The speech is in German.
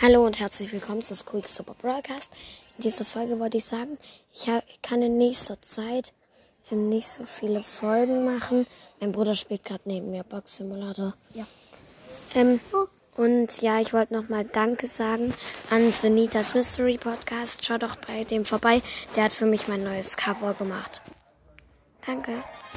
Hallo und herzlich willkommen zu Squeak Super Broadcast. In dieser Folge wollte ich sagen, ich, kann in nächster Zeit ähm, nicht so viele Folgen machen. Mein Bruder spielt gerade neben mir Box Simulator. Ja. Ähm, oh. und ja, ich wollte nochmal Danke sagen an Venitas Mystery Podcast. Schaut doch bei dem vorbei. Der hat für mich mein neues Cover gemacht. Danke.